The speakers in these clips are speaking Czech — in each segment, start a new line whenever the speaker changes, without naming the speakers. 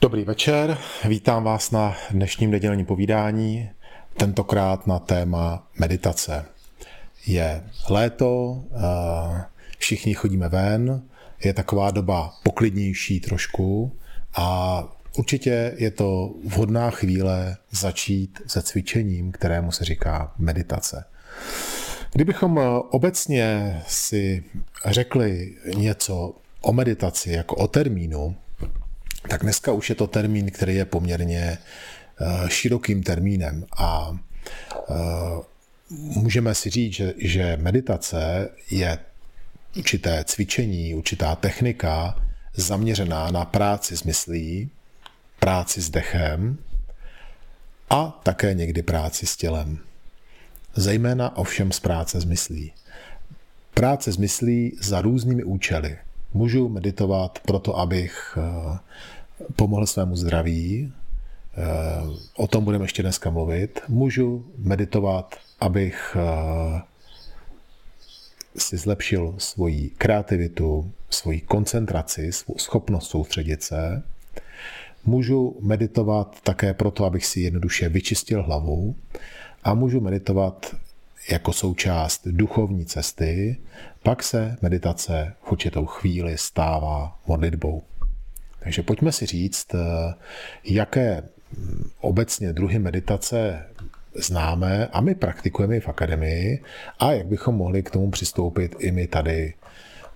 Dobrý večer, vítám vás na dnešním nedělním povídání, tentokrát na téma meditace. Je léto, všichni chodíme ven, je taková doba poklidnější trošku a určitě je to vhodná chvíle začít se cvičením, kterému se říká meditace. Kdybychom obecně si řekli něco o meditaci jako o termínu, tak dneska už je to termín, který je poměrně eh, širokým termínem a eh, můžeme si říct, že, meditace je určité cvičení, určitá technika zaměřená na práci s myslí, práci s dechem a také někdy práci s tělem. Zejména ovšem z práce s myslí. Práce s myslí za různými účely. Můžu meditovat proto, abych eh, pomohl svému zdraví, eh, o tom budeme ještě dneska mluvit. Můžu meditovat, abych eh, si zlepšil svoji kreativitu, svoji koncentraci, svou schopnost soustředit se. Můžu meditovat také proto, abych si jednoduše vyčistil hlavu a můžu meditovat jako součást duchovní cesty, pak se meditace v určitou chvíli stává modlitbou. Takže pojďme si říct, eh, jaké hm, obecně druhy meditace známe a my praktikujeme i v akademii a jak bychom mohli k tomu přistoupit i my tady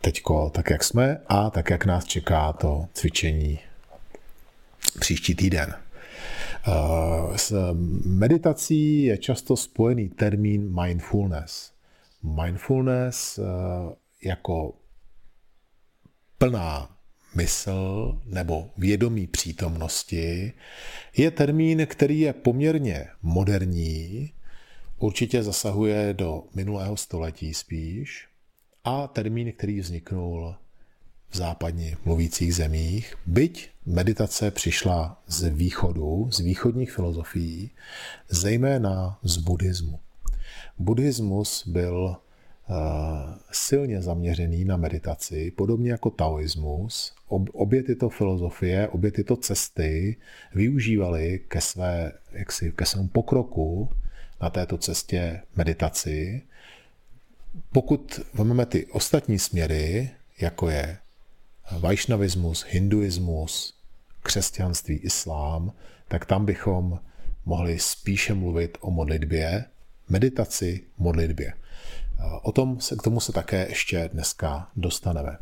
teďko, tak jak jsme a tak jak nás čeká to cvičení příští týden. Eh, s meditací je často spojený termín mindfulness. Mindfulness eh, jako plná mysl nebo vědomí přítomnosti je termín, který je poměrně moderní, určitě zasahuje do minulého století spíš, a termín, který vzniknul v západně mluvících zemích, byť meditace přišla z východu, z východních filozofií, zejména z buddhismu. Buddhismus byl silně zaměřený na meditaci, podobně jako taoismus. Obě tyto filozofie, obě tyto cesty využívaly ke, své, jaksi, ke svému pokroku na této cestě meditaci. Pokud vezmeme ty ostatní směry, jako je vajšnavismus, hinduismus, křesťanství, islám, tak tam bychom mohli spíše mluvit o modlitbě, meditaci, modlitbě. O tom se, k tomu se také ještě dneska dostaneme.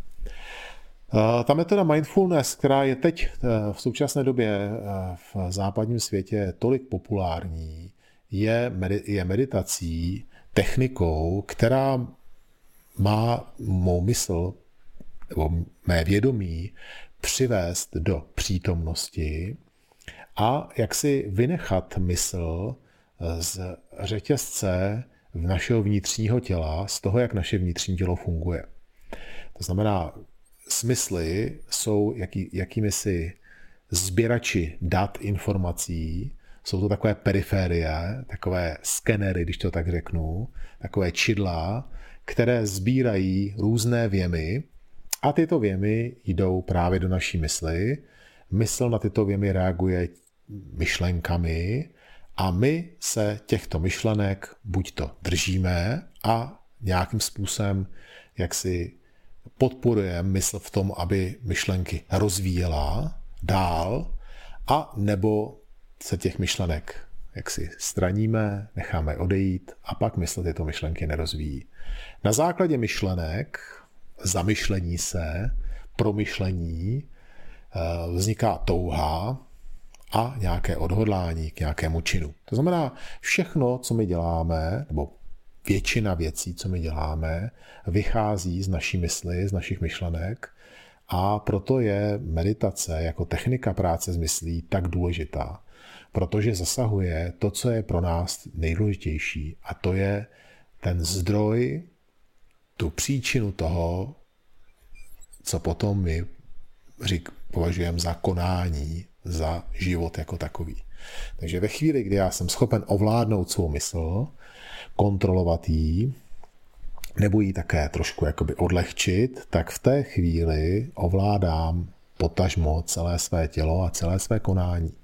Ta metoda mindfulness, která je teď eh, v současné době eh, v západním světě tolik populární, je, je meditací, technikou, která má mou mysl nebo mé vědomí přivést do přítomnosti a jak si vynechat mysl z řetězce našeho vnitřního těla, z toho, jak naše vnitřní tělo funguje. To znamená, smysly jsou jaký, jakými si sběrači dat informací, jsou to takové periférie, takové skenery, když to tak řeknu, takové čidla, které sbírají různé věmy a tyto věmy jdou právě do naší mysli. Mysl na tyto věmy reaguje myšlenkami a my se těchto myšlenek buď to držíme a nějakým způsobem jak si podporujeme mysl v tom, aby myšlenky rozvíjela dál, a nebo se těch myšlenek jak si straníme, necháme odejít a pak mysl tyto myšlenky nerozvíjí. Na základě myšlenek, zamyšlení se, promyšlení, eh, vzniká touha, a nějaké odhodlání k nějakému činu. To znamená, všechno, co my děláme, nebo většina věcí, co my děláme, vychází z naší mysli, z našich myšlenek a proto je meditace jako technika práce s myslí tak důležitá, protože zasahuje to, co je pro nás nejdůležitější a to je ten zdroj, tu příčinu toho, co potom my řík, považujeme za konání, za život jako takový. Takže ve chvíli, kdy já jsem schopen ovládnout svou mysl, kontrolovat ji, nebo ji také trošku jakoby odlehčit, tak v té chvíli ovládám potažmo celé své tělo a celé své konání.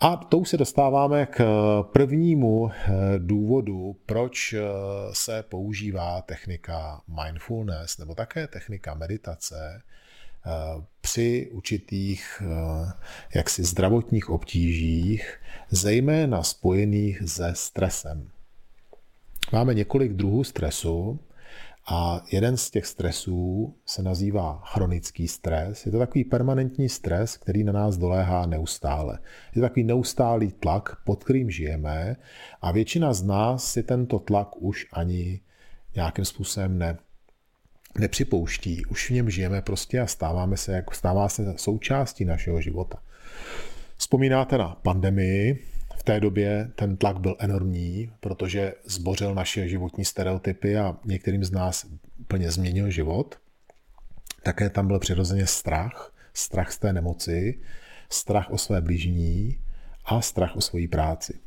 A to už se dostáváme k prvnímu eh, důvodu, proč eh, se používá technika mindfulness nebo také technika meditace eh, při určitých jaksi zdravotních obtížích, zejména spojených se stresem. Máme několik druhů stresu, a jeden z těch stresů se nazývá chronický stres. Je to takový permanentní stres, který na nás doléhá neustále. Je to takový neustálý tlak, pod kterým žijeme a většina z nás si tento tlak už ani nějakým způsobem ne, nepřipouští. Už v něm žijeme prostě a stáváme se, jako stává se součástí našeho života. Vzpomínáte na pandemii, v té době ten tlak byl enormní, protože zbořil naše životní stereotypy a některým z nás úplně změnil život. Také tam byl přirozeně strach, strach z té nemoci, strach o své blížní a strach o svoji práci.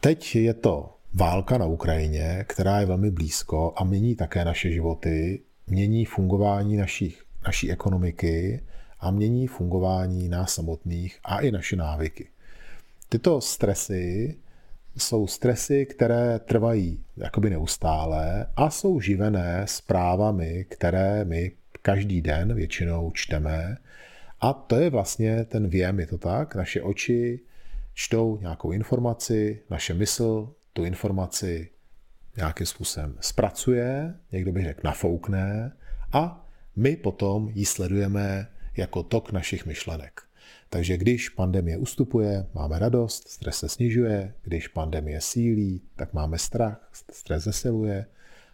Teď je to válka na Ukrajině, která je velmi blízko a mění také naše životy, mění fungování našich, naší ekonomiky a mění fungování nás samotných a i naše návyky. Tyto stresy jsou stresy, které trvají jakoby neustále a jsou živené zprávami, které my každý den většinou čteme. A to je vlastně ten věm, je to tak? Naše oči čtou nějakou informaci, naše mysl tu informaci nějakým způsobem zpracuje, někdo by řekl nafoukne a my potom ji sledujeme jako tok našich myšlenek. Takže když pandemie ustupuje, máme radost, stres se snižuje, když pandemie sílí, tak máme strach, stres zesiluje,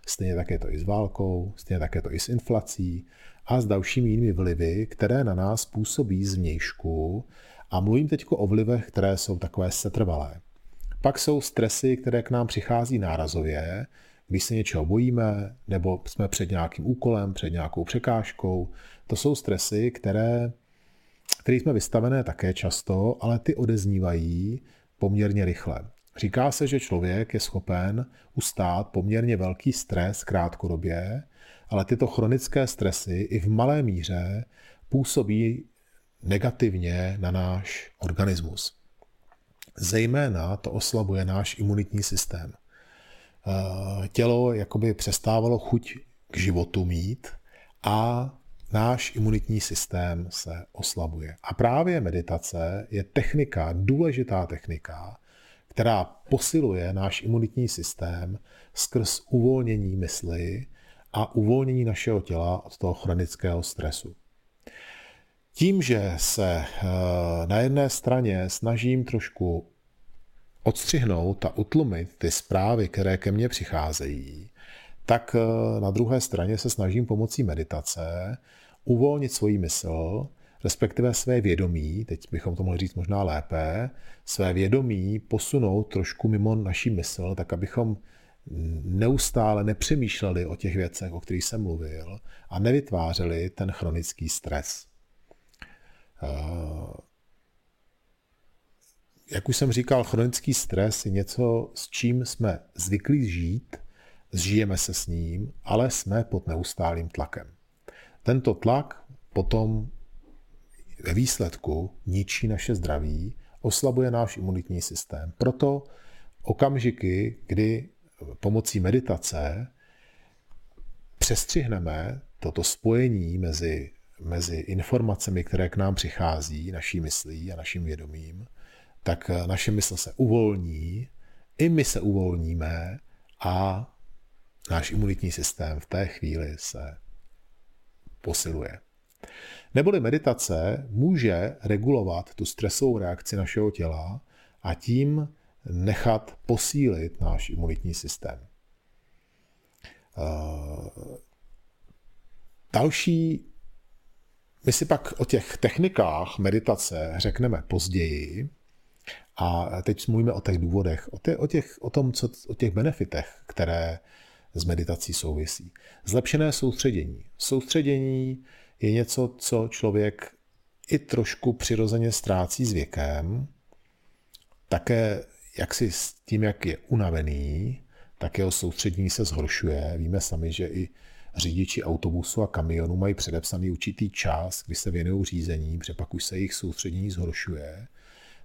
stejně tak je to i s válkou, stejně tak je to i s inflací a s dalšími jinými vlivy, které na nás působí zvnějšku a mluvím teď o vlivech, které jsou takové setrvalé. Pak jsou stresy, které k nám přichází nárazově, když se něčeho bojíme, nebo jsme před nějakým úkolem, před nějakou překážkou. To jsou stresy, které který jsme vystavené také často, ale ty odeznívají poměrně rychle. Říká se, že člověk je schopen ustát poměrně velký stres krátkodobě, ale tyto chronické stresy i v malé míře působí negativně na náš organismus. Zejména to oslabuje náš imunitní systém. Eh, tělo jakoby přestávalo chuť k životu mít a náš imunitní systém se oslabuje. A právě meditace je technika, důležitá technika, která posiluje náš imunitní systém skrz uvolnění mysli a uvolnění našeho těla od toho chronického stresu. Tím, že se eh, na jedné straně snažím trošku odstřihnout a utlumit ty zprávy, které ke mně přicházejí, tak eh, na druhé straně se snažím pomocí meditace uvolnit svoji mysl, respektive své vědomí, teď bychom to mohli říct možná lépe, své vědomí posunout trošku mimo naší mysl, tak abychom neustále nepřemýšleli o těch věcech, o kterých jsem mluvil a nevytvářeli ten chronický stres. Jak už jsem říkal, chronický stres je něco, s čím jsme zvyklí žít, zžijeme se s ním, ale jsme pod neustálým tlakem. Tento tlak potom ve výsledku ničí naše zdraví, oslabuje náš imunitní systém. Proto okamžiky, kdy pomocí meditace přestřihneme toto spojení mezi, mezi informacemi, které k nám přichází, naší myslí a naším vědomím, tak naše mysl se uvolní, i my se uvolníme a náš imunitní systém v té chvíli se posiluje. Neboli meditace může regulovat tu stresovou reakci našeho těla a tím nechat posílit náš imunitní systém. Eh, další, my si pak o těch technikách meditace řekneme později, a teď mluvíme o těch důvodech, o, těch, o, těch, o tom, co, o těch benefitech, které s meditací souvisí. Zlepšené soustředění. Soustředění je něco, co člověk i trošku přirozeně ztrácí s věkem. Také jak si s tím, jak je unavený, tak jeho soustředění se zhoršuje. Víme sami, že i řidiči autobusu a kamionů mají předepsaný určitý čas, kdy se věnují řízení, protože pak už se jejich soustředění zhoršuje.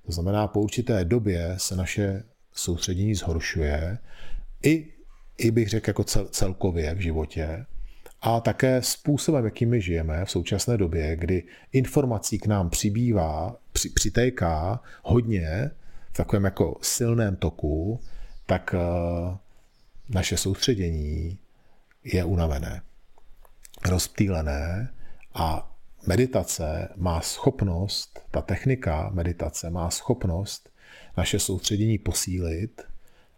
To znamená, po určité době se naše soustředění zhoršuje, i, i bych řekl jako cel, celkově v životě, a také způsobem, jakým my žijeme v současné době, kdy informací k nám přibývá, při, přitéká hodně v takovém jako silném toku, tak uh, naše soustředění je unavené, rozptýlené a meditace má schopnost, ta technika meditace má schopnost naše soustředění posílit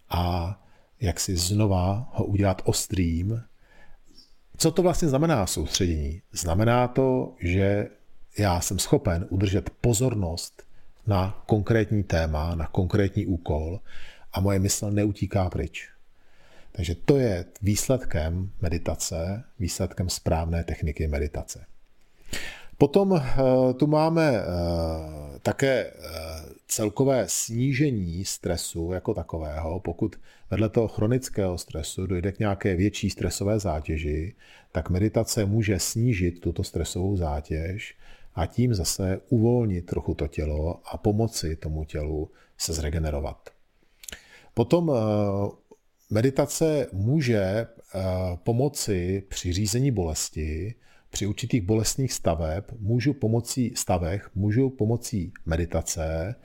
a jak si znova ho udělat ostrým. Co to vlastně znamená soustředění? Znamená to, že já jsem schopen udržet pozornost na konkrétní téma, na konkrétní úkol a moje mysl neutíká pryč. Takže to je výsledkem meditace, výsledkem správné techniky meditace. Potom eh, tu máme eh, také eh, celkové snížení stresu jako takového. Pokud vedle toho chronického stresu dojde k nějaké větší stresové zátěži, tak meditace může snížit tuto stresovou zátěž a tím zase uvolnit trochu to tělo a pomoci tomu tělu se zregenerovat. Potom meditace může pomoci při řízení bolesti, při určitých bolestných staveb můžu pomocí stavech, můžu pomocí meditace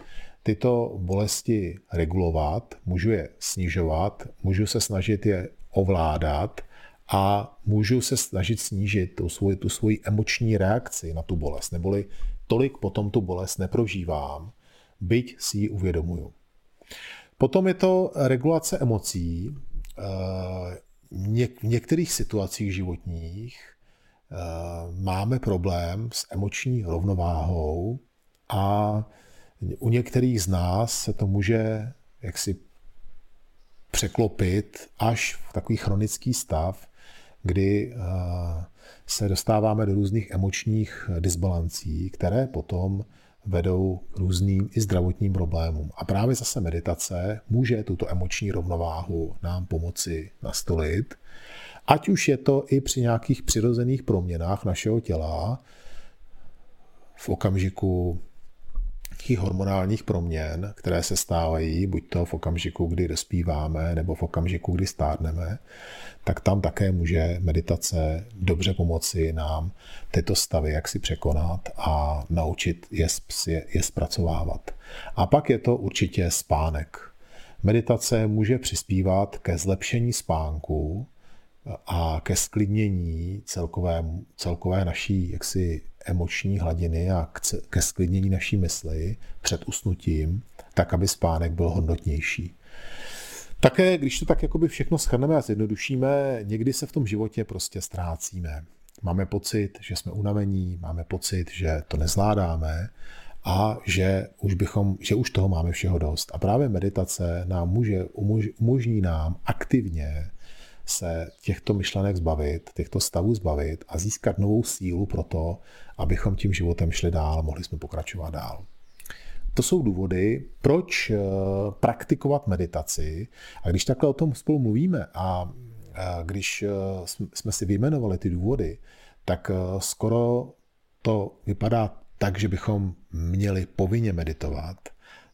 tyto bolesti regulovat, můžu je snižovat, můžu se snažit je ovládat a můžu se snažit snížit tu svoji, tu svoji emoční reakci na tu bolest, neboli tolik potom tu bolest neprožívám, byť si ji uvědomuju. Potom je to regulace emocí. Eh, v některých situacích životních Eh, máme problém s emoční rovnováhou a u některých z nás se to může jaksi překlopit až v takový chronický stav, kdy eh, se dostáváme do různých emočních disbalancí, které potom vedou k různým i zdravotním problémům. A právě zase meditace může tuto emoční rovnováhu nám pomoci nastolit Ať už je to i při nějakých přirozených proměnách našeho těla, v okamžiku těch hormonálních proměn, které se stávají, buď to v okamžiku, kdy dospíváme, nebo v okamžiku, kdy stárneme, tak tam také může meditace dobře pomoci nám tyto stavy jak si překonat a naučit je, je, je zpracovávat. A pak je to určitě spánek. Meditace může přispívat ke zlepšení spánku, a ke sklidnění celkové, celkové naší jaksi emoční hladiny a ke sklidnění naší mysli před usnutím, tak aby spánek byl hodnotnější. Také, když to tak jakoby všechno schrneme a zjednodušíme, někdy se v tom životě prostě ztrácíme. Máme pocit, že jsme unavení, máme pocit, že to nezvládáme a že už, bychom, že už toho máme všeho dost. A právě meditace nám může, umožní nám aktivně se těchto myšlenek zbavit, těchto stavů zbavit a získat novou sílu pro to, abychom tím životem šli dál, mohli jsme pokračovat dál. To jsou důvody, proč eh, praktikovat meditaci. A když takhle o tom spolu mluvíme a když eh, jsme si vyjmenovali ty důvody, tak eh, skoro to vypadá tak, že bychom měli povinně meditovat,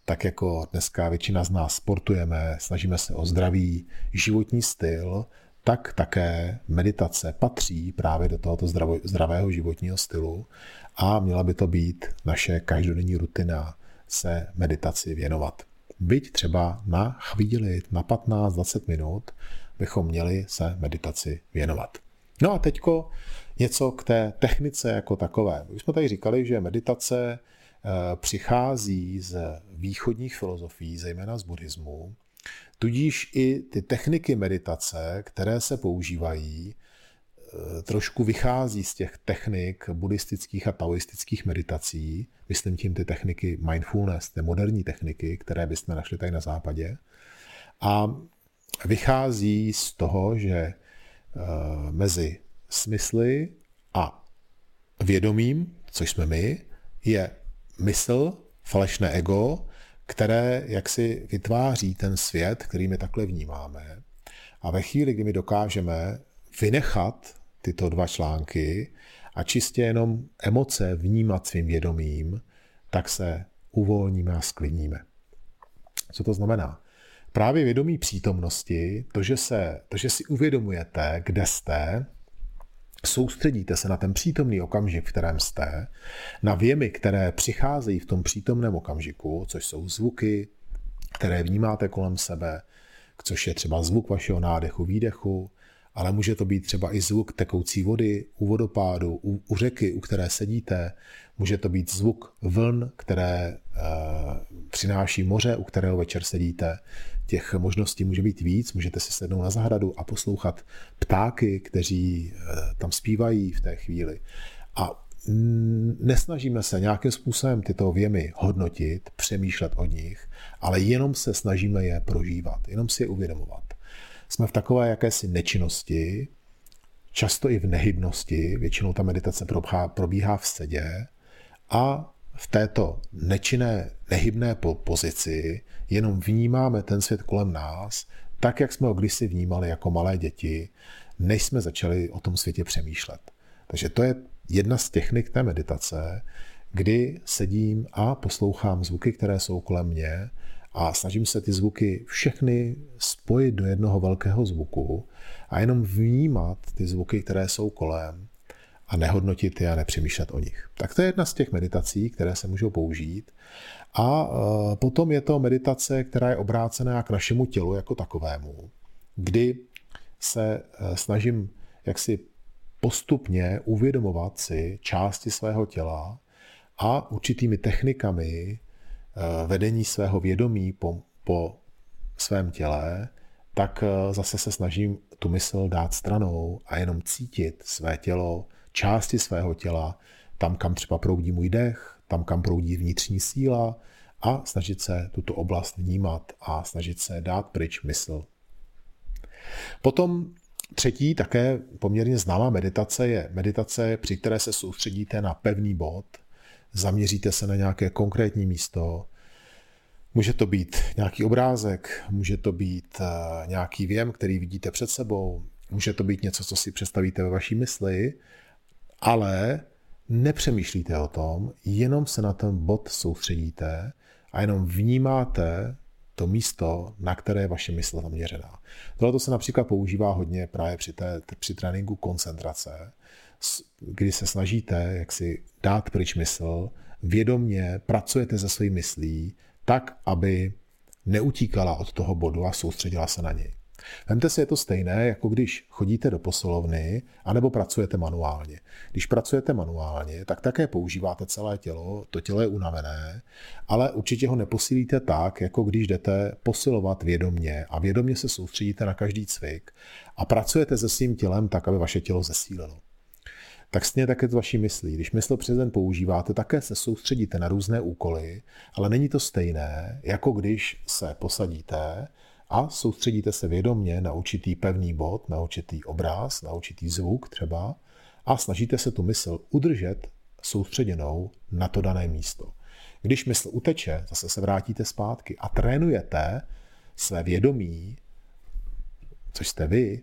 tak jako dneska většina z nás sportujeme, snažíme se o zdravý životní styl, tak také meditace patří právě do tohoto zdravého životního stylu a měla by to být naše každodenní rutina se meditaci věnovat. Byť třeba na chvíli, na 15-20 minut bychom měli se meditaci věnovat. No a teďko něco k té technice jako takové. My jsme tady říkali, že meditace přichází z východních filozofií, zejména z buddhismu, Tudíž i ty techniky meditace, které se používají, eh, trošku vychází z těch technik buddhistických a taoistických meditací, myslím tím ty techniky mindfulness, ty moderní techniky, které byste našli tady na západě. A vychází z toho, že eh, mezi smysly a vědomím, což jsme my, je mysl, falešné ego které jaksi vytváří ten svět, který my takhle vnímáme. A ve chvíli, kdy my dokážeme vynechat tyto dva články a čistě jenom emoce vnímat svým vědomím, tak se uvolníme a sklidníme. Co to znamená? Právě vědomí přítomnosti, to, že, se, to, že si uvědomujete, kde jste, soustředíte se na ten přítomný okamžik, v kterém jste, na věmy, které přicházejí v tom přítomném okamžiku, což jsou zvuky, které vnímáte kolem sebe, což je třeba zvuk vašeho nádechu, výdechu, ale může to být třeba i zvuk tekoucí vody u vodopádu, u, u řeky, u které sedíte, může to být zvuk vln, které e, přináší moře, u kterého večer sedíte. Těch možností může být víc, můžete si sednout na zahradu a poslouchat ptáky, kteří e, tam zpívají v té chvíli. A nesnažíme se nějakým způsobem tyto věmy hodnotit, přemýšlet o nich, ale jenom se snažíme je prožívat, jenom si je uvědomovat. Jsme v takové jakési nečinnosti, často i v nehybnosti, většinou ta meditace probíhá v sedě a v této nečinné, nehybné pozici jenom vnímáme ten svět kolem nás, tak, jak jsme ho kdysi vnímali jako malé děti, než jsme začali o tom světě přemýšlet. Takže to je jedna z technik té meditace, kdy sedím a poslouchám zvuky, které jsou kolem mě a snažím se ty zvuky všechny spojit do jednoho velkého zvuku a jenom vnímat ty zvuky, které jsou kolem a nehodnotit je a nepřemýšlet o nich. Tak to je jedna z těch meditací, které se můžou použít. A e, potom je to meditace, která je obrácená k našemu tělu jako takovému, kdy se e, snažím jaksi postupně uvědomovat si části svého těla a určitými technikami Eh, vedení svého vědomí po, po svém těle, tak zase se snažím tu mysl dát stranou a jenom cítit své tělo, části svého těla, tam, kam třeba proudí můj dech, tam, kam proudí vnitřní síla a snažit se tuto oblast vnímat a snažit se dát pryč mysl. Potom třetí, také poměrně známá meditace je meditace, při které se soustředíte na pevný bod – zaměříte se na nějaké konkrétní místo. Může to být nějaký obrázek, může to být eh, nějaký věm, který vidíte před sebou, může to být něco, co si představíte ve vaší mysli, ale nepřemýšlíte o tom, jenom se na ten bod soustředíte a jenom vnímáte to místo, na které je vaše mysl zaměřená. Tohle se například používá hodně právě při, té, při tréninku koncentrace, kdy se snažíte jak si dát pryč mysl, vědomně pracujete se svojí myslí tak, aby neutíkala od toho bodu a soustředila se na něj. Vemte si, je to stejné, jako když chodíte do posilovny anebo pracujete manuálně. Když pracujete manuálně, tak také používáte celé tělo, to tělo je unavené, ale určitě ho neposílíte tak, jako když jdete posilovat vědomně a vědomně se soustředíte na každý cvik a pracujete se svým tělem tak, aby vaše tělo zesílilo tak stejně také s vaší myslí. Když mysl přes den používáte, také se soustředíte na různé úkoly, ale není to stejné, jako když se posadíte a soustředíte se vědomně na určitý pevný bod, na určitý obraz, na určitý zvuk třeba a snažíte se tu mysl udržet soustředěnou na to dané místo. Když mysl uteče, zase se vrátíte zpátky a trénujete své vědomí, což jste vy,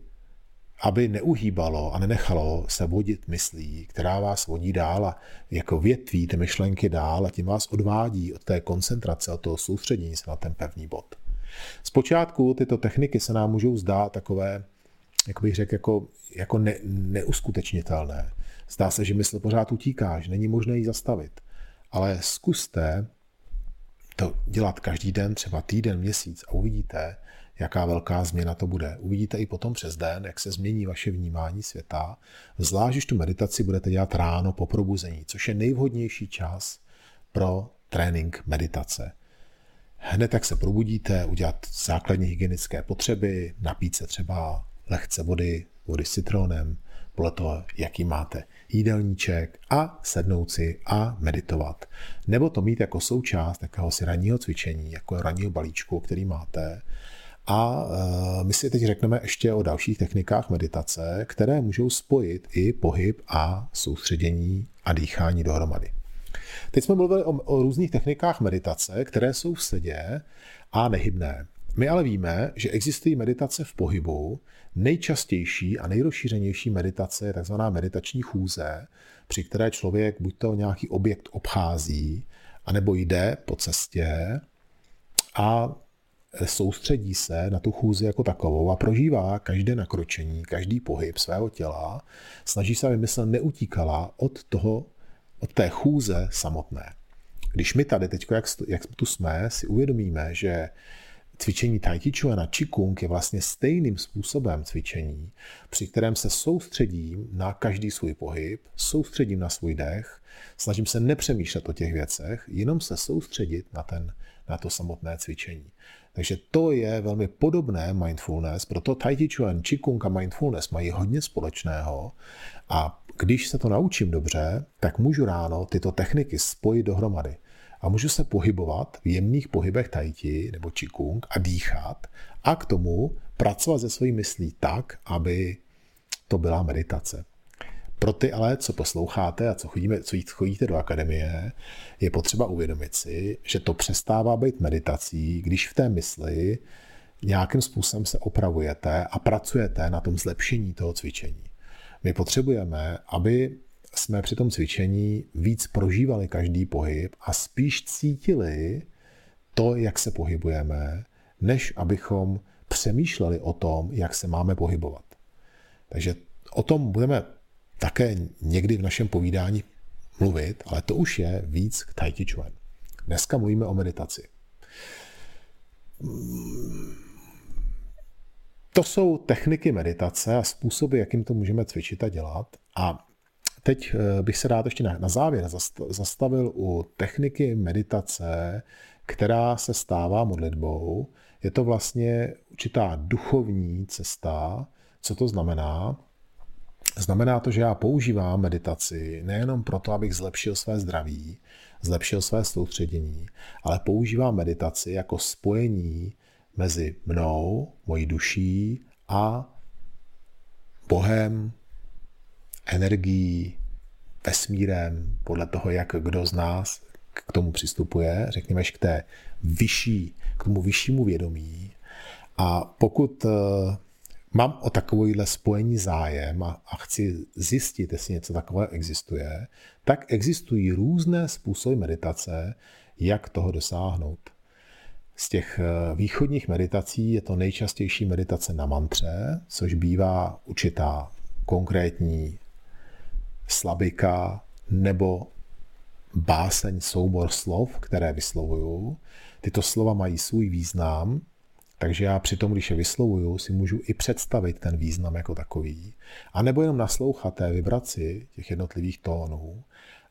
aby neuhýbalo a nenechalo se vodit myslí, která vás vodí dál a jako větví ty myšlenky dál a tím vás odvádí od té koncentrace, od toho soustředění se na ten pevný bod. Zpočátku tyto techniky se nám můžou zdát takové, jak bych řekl, jako, jako ne, neuskutečnitelné. Zdá se, že mysl pořád utíká, že není možné ji zastavit. Ale zkuste to dělat každý den, třeba týden, měsíc a uvidíte, jaká velká změna to bude. Uvidíte i potom přes den, jak se změní vaše vnímání světa. Zvlášť, když tu meditaci budete dělat ráno po probuzení, což je nejvhodnější čas pro trénink meditace. Hned jak se probudíte, udělat základní hygienické potřeby, napít se třeba lehce vody, vody s citronem, podle toho, jaký máte jídelníček a sednout si a meditovat. Nebo to mít jako součást si ranního cvičení, jako ranního balíčku, který máte, a e, my si teď řekneme ještě o dalších technikách meditace, které můžou spojit i pohyb a soustředění a dýchání dohromady. Teď jsme mluvili o, o různých technikách meditace, které jsou v sedě a nehybné. My ale víme, že existují meditace v pohybu. Nejčastější a nejrozšířenější meditace je tzv. meditační chůze, při které člověk buď to nějaký objekt obchází, anebo jde po cestě a soustředí se na tu chůzi jako takovou a prožívá každé nakročení, každý pohyb svého těla, snaží se, aby mysl neutíkala od toho, od té chůze samotné. Když my tady teď, jak, jak tu jsme, si uvědomíme, že cvičení Tai Chi Chuan a Qigong je vlastně stejným způsobem cvičení, při kterém se soustředím na každý svůj pohyb, soustředím na svůj dech, snažím se nepřemýšlet o těch věcech, jenom se soustředit na, ten, na to samotné cvičení. Takže to je velmi podobné mindfulness, proto Tai Chi Chuan, Qigong a mindfulness mají hodně společného a když se to naučím dobře, tak můžu ráno tyto techniky spojit dohromady a můžu se pohybovat v jemných pohybech tai chi nebo qigong a dýchat a k tomu pracovat se svojí myslí tak, aby to byla meditace. Pro ty ale, co posloucháte a co, chodíme, co chodíte do akademie, je potřeba uvědomit si, že to přestává být meditací, když v té mysli nějakým způsobem se opravujete a pracujete na tom zlepšení toho cvičení. My potřebujeme, aby jsme při tom cvičení víc prožívali každý pohyb a spíš cítili to, jak se pohybujeme, než abychom přemýšleli o tom, jak se máme pohybovat. Takže o tom budeme také někdy v našem povídání mluvit, ale to už je víc k Tai Chi Chuan. Dneska mluvíme o meditaci. To jsou techniky meditace a způsoby, jakým to můžeme cvičit a dělat. A teď eh, bych se rád ještě na, na závěr zastavil u techniky meditace, která se stává modlitbou. Je to vlastně určitá duchovní cesta. Co to znamená? Znamená to, že já používám meditaci nejenom proto, abych zlepšil své zdraví, zlepšil své soustředění, ale používám meditaci jako spojení mezi mnou, mojí duší a Bohem, energií, vesmírem, podle toho, jak kdo z nás k tomu přistupuje, řekněme, k té vyšší, k tomu vyššímu vědomí. A pokud eh, mám o takovýhle spojení zájem a, a chci zjistit, jestli něco takového existuje, tak existují různé způsoby meditace, jak toho dosáhnout. Z těch eh, východních meditací je to nejčastější meditace na mantře, což bývá určitá konkrétní slabika nebo báseň, soubor slov, které vyslovuju. Tyto slova mají svůj význam, takže já při tom, když je vyslovuju, si můžu i představit ten význam jako takový. A nebo jenom naslouchat té vibraci těch jednotlivých tónů.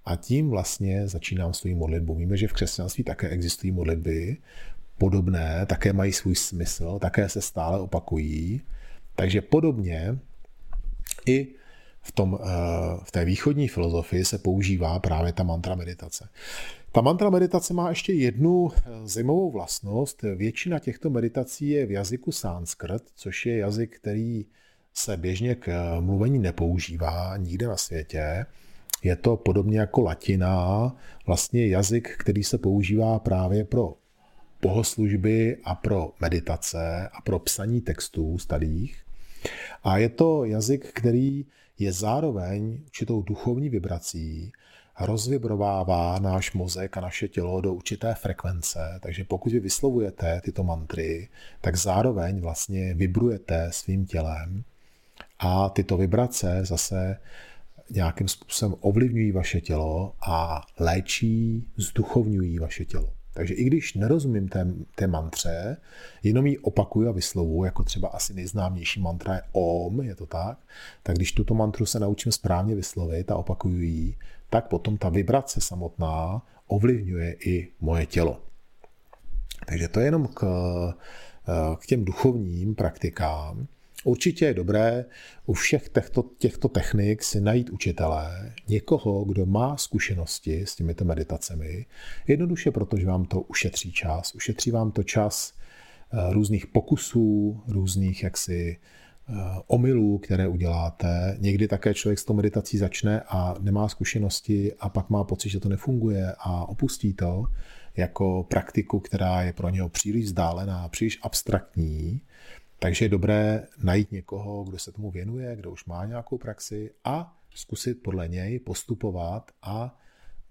A tím vlastně začínám svou modlitbu. Víme, že v křesťanství také existují modlitby podobné, také mají svůj smysl, také se stále opakují. Takže podobně i v, tom, eh, v té východní filozofii se používá právě ta mantra meditace. Ta mantra meditace má ještě jednu eh, zajímavou vlastnost. Většina těchto meditací je v jazyku sanskrt, což je jazyk, který se běžně k eh, mluvení nepoužívá nikde na světě. Je to podobně jako latina, vlastně jazyk, který se používá právě pro bohoslužby a pro meditace a pro psaní textů starých. A je to jazyk, který je zároveň určitou duchovní vibrací, rozvibrovává náš mozek a naše tělo do určité frekvence, takže pokud vy vyslovujete tyto mantry, tak zároveň vlastně vibrujete svým tělem a tyto vibrace zase nějakým způsobem ovlivňují vaše tělo a léčí, zduchovňují vaše tělo. Takže i když nerozumím té, té mantře, jenom ji opakuju a vyslovuju, jako třeba asi nejznámější mantra je OM, je to tak, tak když tuto mantru se naučím správně vyslovit a opakuju ji, tak potom ta vibrace samotná ovlivňuje i moje tělo. Takže to je jenom k, k těm duchovním praktikám. Určitě je dobré u všech těchto, těchto technik si najít učitele, někoho, kdo má zkušenosti s těmito meditacemi, jednoduše proto, že vám to ušetří čas. Ušetří vám to čas eh, různých pokusů, různých jaksi omylů, které uděláte. Někdy také člověk s tou meditací začne a nemá zkušenosti a pak má pocit, že to nefunguje a opustí to jako praktiku, která je pro něho příliš vzdálená, příliš abstraktní. Takže je dobré najít někoho, kdo se tomu věnuje, kdo už má nějakou praxi a zkusit podle něj postupovat a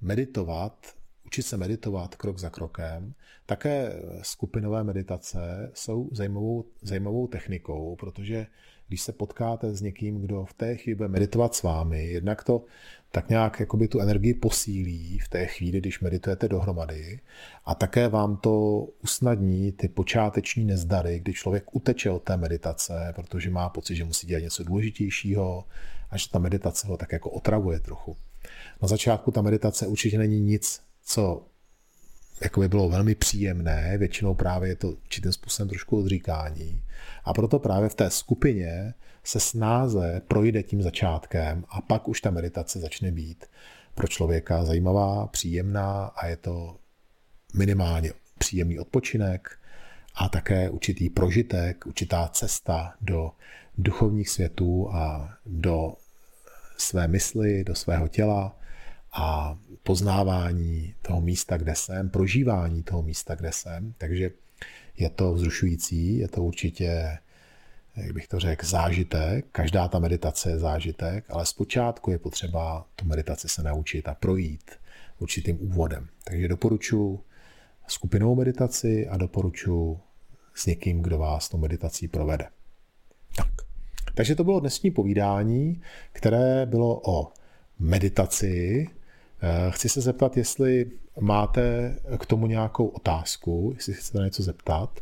meditovat, učit se meditovat krok za krokem. Také skupinové meditace jsou zajímavou, zajímavou technikou, protože když se potkáte s někým, kdo v té chvíli bude meditovat s vámi, jednak to tak nějak jakoby tu energii posílí v té chvíli, když meditujete dohromady a také vám to usnadní ty počáteční nezdary, kdy člověk uteče od té meditace, protože má pocit, že musí dělat něco důležitějšího a že ta meditace ho tak jako otravuje trochu. Na začátku ta meditace určitě není nic, co jako by bylo velmi příjemné, většinou právě je to určitým způsobem trošku odříkání. A proto právě v té skupině se snáze projde tím začátkem a pak už ta meditace začne být pro člověka zajímavá, příjemná a je to minimálně příjemný odpočinek a také určitý prožitek, určitá cesta do duchovních světů a do své mysli, do svého těla a poznávání toho místa, kde jsem, prožívání toho místa, kde jsem. Takže je to vzrušující, je to určitě, jak bych to řekl, zážitek. Každá ta meditace je zážitek, ale zpočátku je potřeba tu meditaci se naučit a projít určitým úvodem. Takže doporučuji skupinovou meditaci a doporučuji s někým, kdo vás tu meditací provede. Tak. Takže to bylo dnešní povídání, které bylo o meditaci. Eh, chci se zeptat, jestli máte k tomu nějakou otázku, jestli chcete něco zeptat.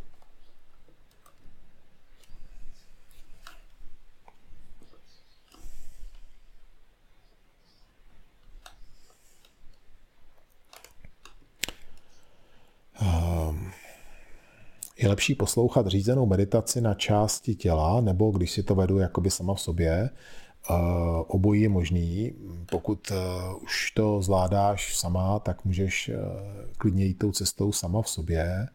Ehm, je lepší poslouchat řízenou meditaci na části těla, nebo když si to vedu jakoby sama v sobě, Obojí je možný. Pokud eh, už to zvládáš sama, tak můžeš eh, klidně jít tou cestou sama v sobě.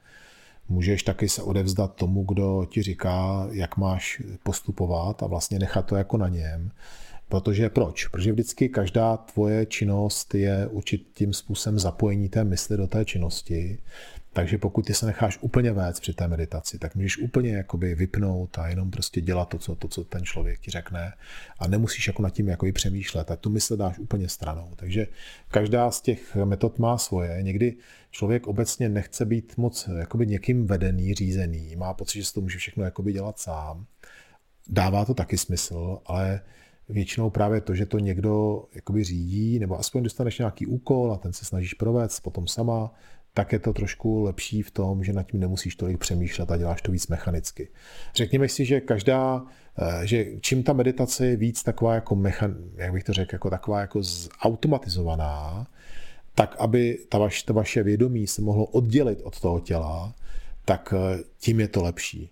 Můžeš taky se odevzdat tomu, kdo ti říká, jak máš postupovat a vlastně nechat to jako na něm. Protože proč? Protože vždycky každá tvoje činnost je určitým způsobem zapojení té mysli do té činnosti. Takže pokud ty se necháš úplně vést při té meditaci, tak můžeš úplně jakoby vypnout a jenom prostě dělat to, co, to, co ten člověk ti řekne a nemusíš jako nad tím jakoby přemýšlet a tu mysl dáš úplně stranou. Takže každá z těch metod má svoje. Někdy člověk obecně nechce být moc jakoby někým vedený, řízený, má pocit, že si to může všechno jakoby dělat sám. Dává to taky smysl, ale většinou právě to, že to někdo jakoby řídí, nebo aspoň dostaneš nějaký úkol a ten se snažíš provést potom sama, tak je to trošku lepší v tom, že nad tím nemusíš tolik přemýšlet a děláš to víc mechanicky. Řekněme si, že každá, eh, že čím ta meditace je víc taková jako mechan, jak bych to řekl, jako taková jako automatizovaná, tak aby ta vaše, ta vaše vědomí se mohlo oddělit od toho těla, tak eh, tím je to lepší.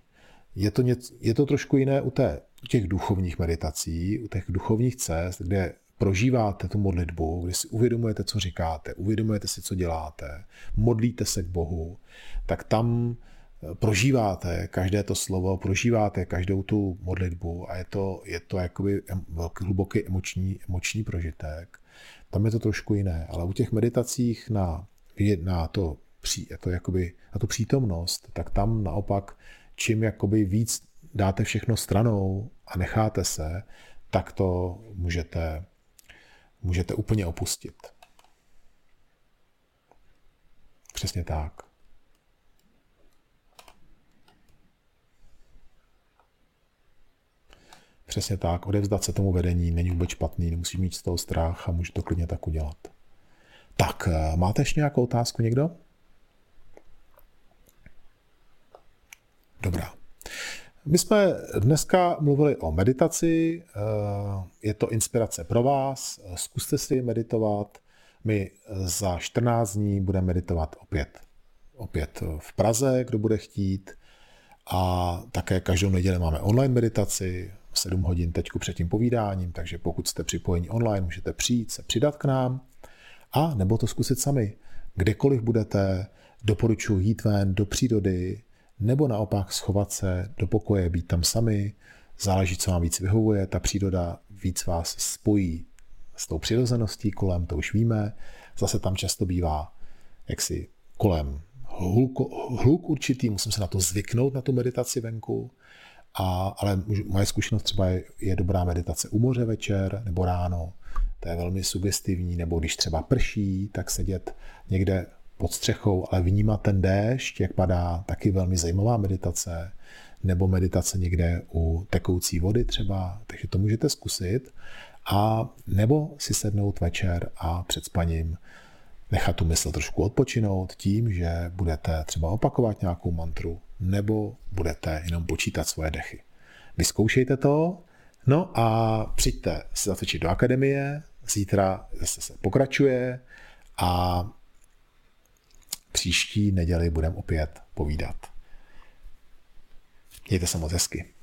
Je to, něco, je to trošku jiné u, té, u těch duchovních meditací, u těch duchovních cest, kde prožíváte tu modlitbu, kdy si uvědomujete, co říkáte, uvědomujete si, co děláte, modlíte se k Bohu, tak tam eh, prožíváte každé to slovo, prožíváte každou tu modlitbu a je to, je to jakoby velký, hluboký emoční, emoční prožitek. Tam je to trošku jiné, ale u těch meditacích na, na, to, to jakoby, na tu přítomnost, tak tam naopak čím jakoby víc dáte všechno stranou a necháte se, tak to můžete můžete úplně opustit. Přesně tak. Přesně tak, odevzdat se tomu vedení není vůbec špatný, nemusí mít z toho strach a může to klidně tak udělat. Tak, eh, máte ještě nějakou otázku někdo? Dobrá. My jsme dneska mluvili o meditaci, eh, je to inspirace pro vás, zkuste si meditovat. My za 14 dní budeme meditovat opět. Opět v Praze, kdo bude chtít. A také každou neděli máme online meditaci, 7 hodin teďku před tím povídáním, takže pokud jste připojeni online, můžete přijít se přidat k nám a nebo to zkusit sami. Kdekoliv budete, doporučuji jít ven do přírody, nebo naopak schovat se do pokoje, být tam sami, záleží, co vám víc vyhovuje, ta příroda víc vás spojí s tou přirozeností kolem, to už víme, zase tam často bývá jaksi kolem hluk, hluk určitý, musím se na to zvyknout, na tu meditaci venku, a, ale moje zkušenost třeba je, je dobrá meditace u moře večer nebo ráno, to je velmi sugestivní, nebo když třeba prší, tak sedět někde pod střechou, ale vnímat ten déšť, jak padá, taky velmi zajímavá meditace, nebo meditace někde u tekoucí vody třeba, takže to můžete zkusit. A nebo si sednout večer a před spaním nechat tu mysl trošku odpočinout tím, že budete třeba opakovat nějakou mantru, nebo budete jenom počítat svoje dechy. Vyzkoušejte to, no a přijďte se zatečit do akademie, zítra zase se pokračuje a příští neděli budeme opět povídat. Mějte se moc hezky.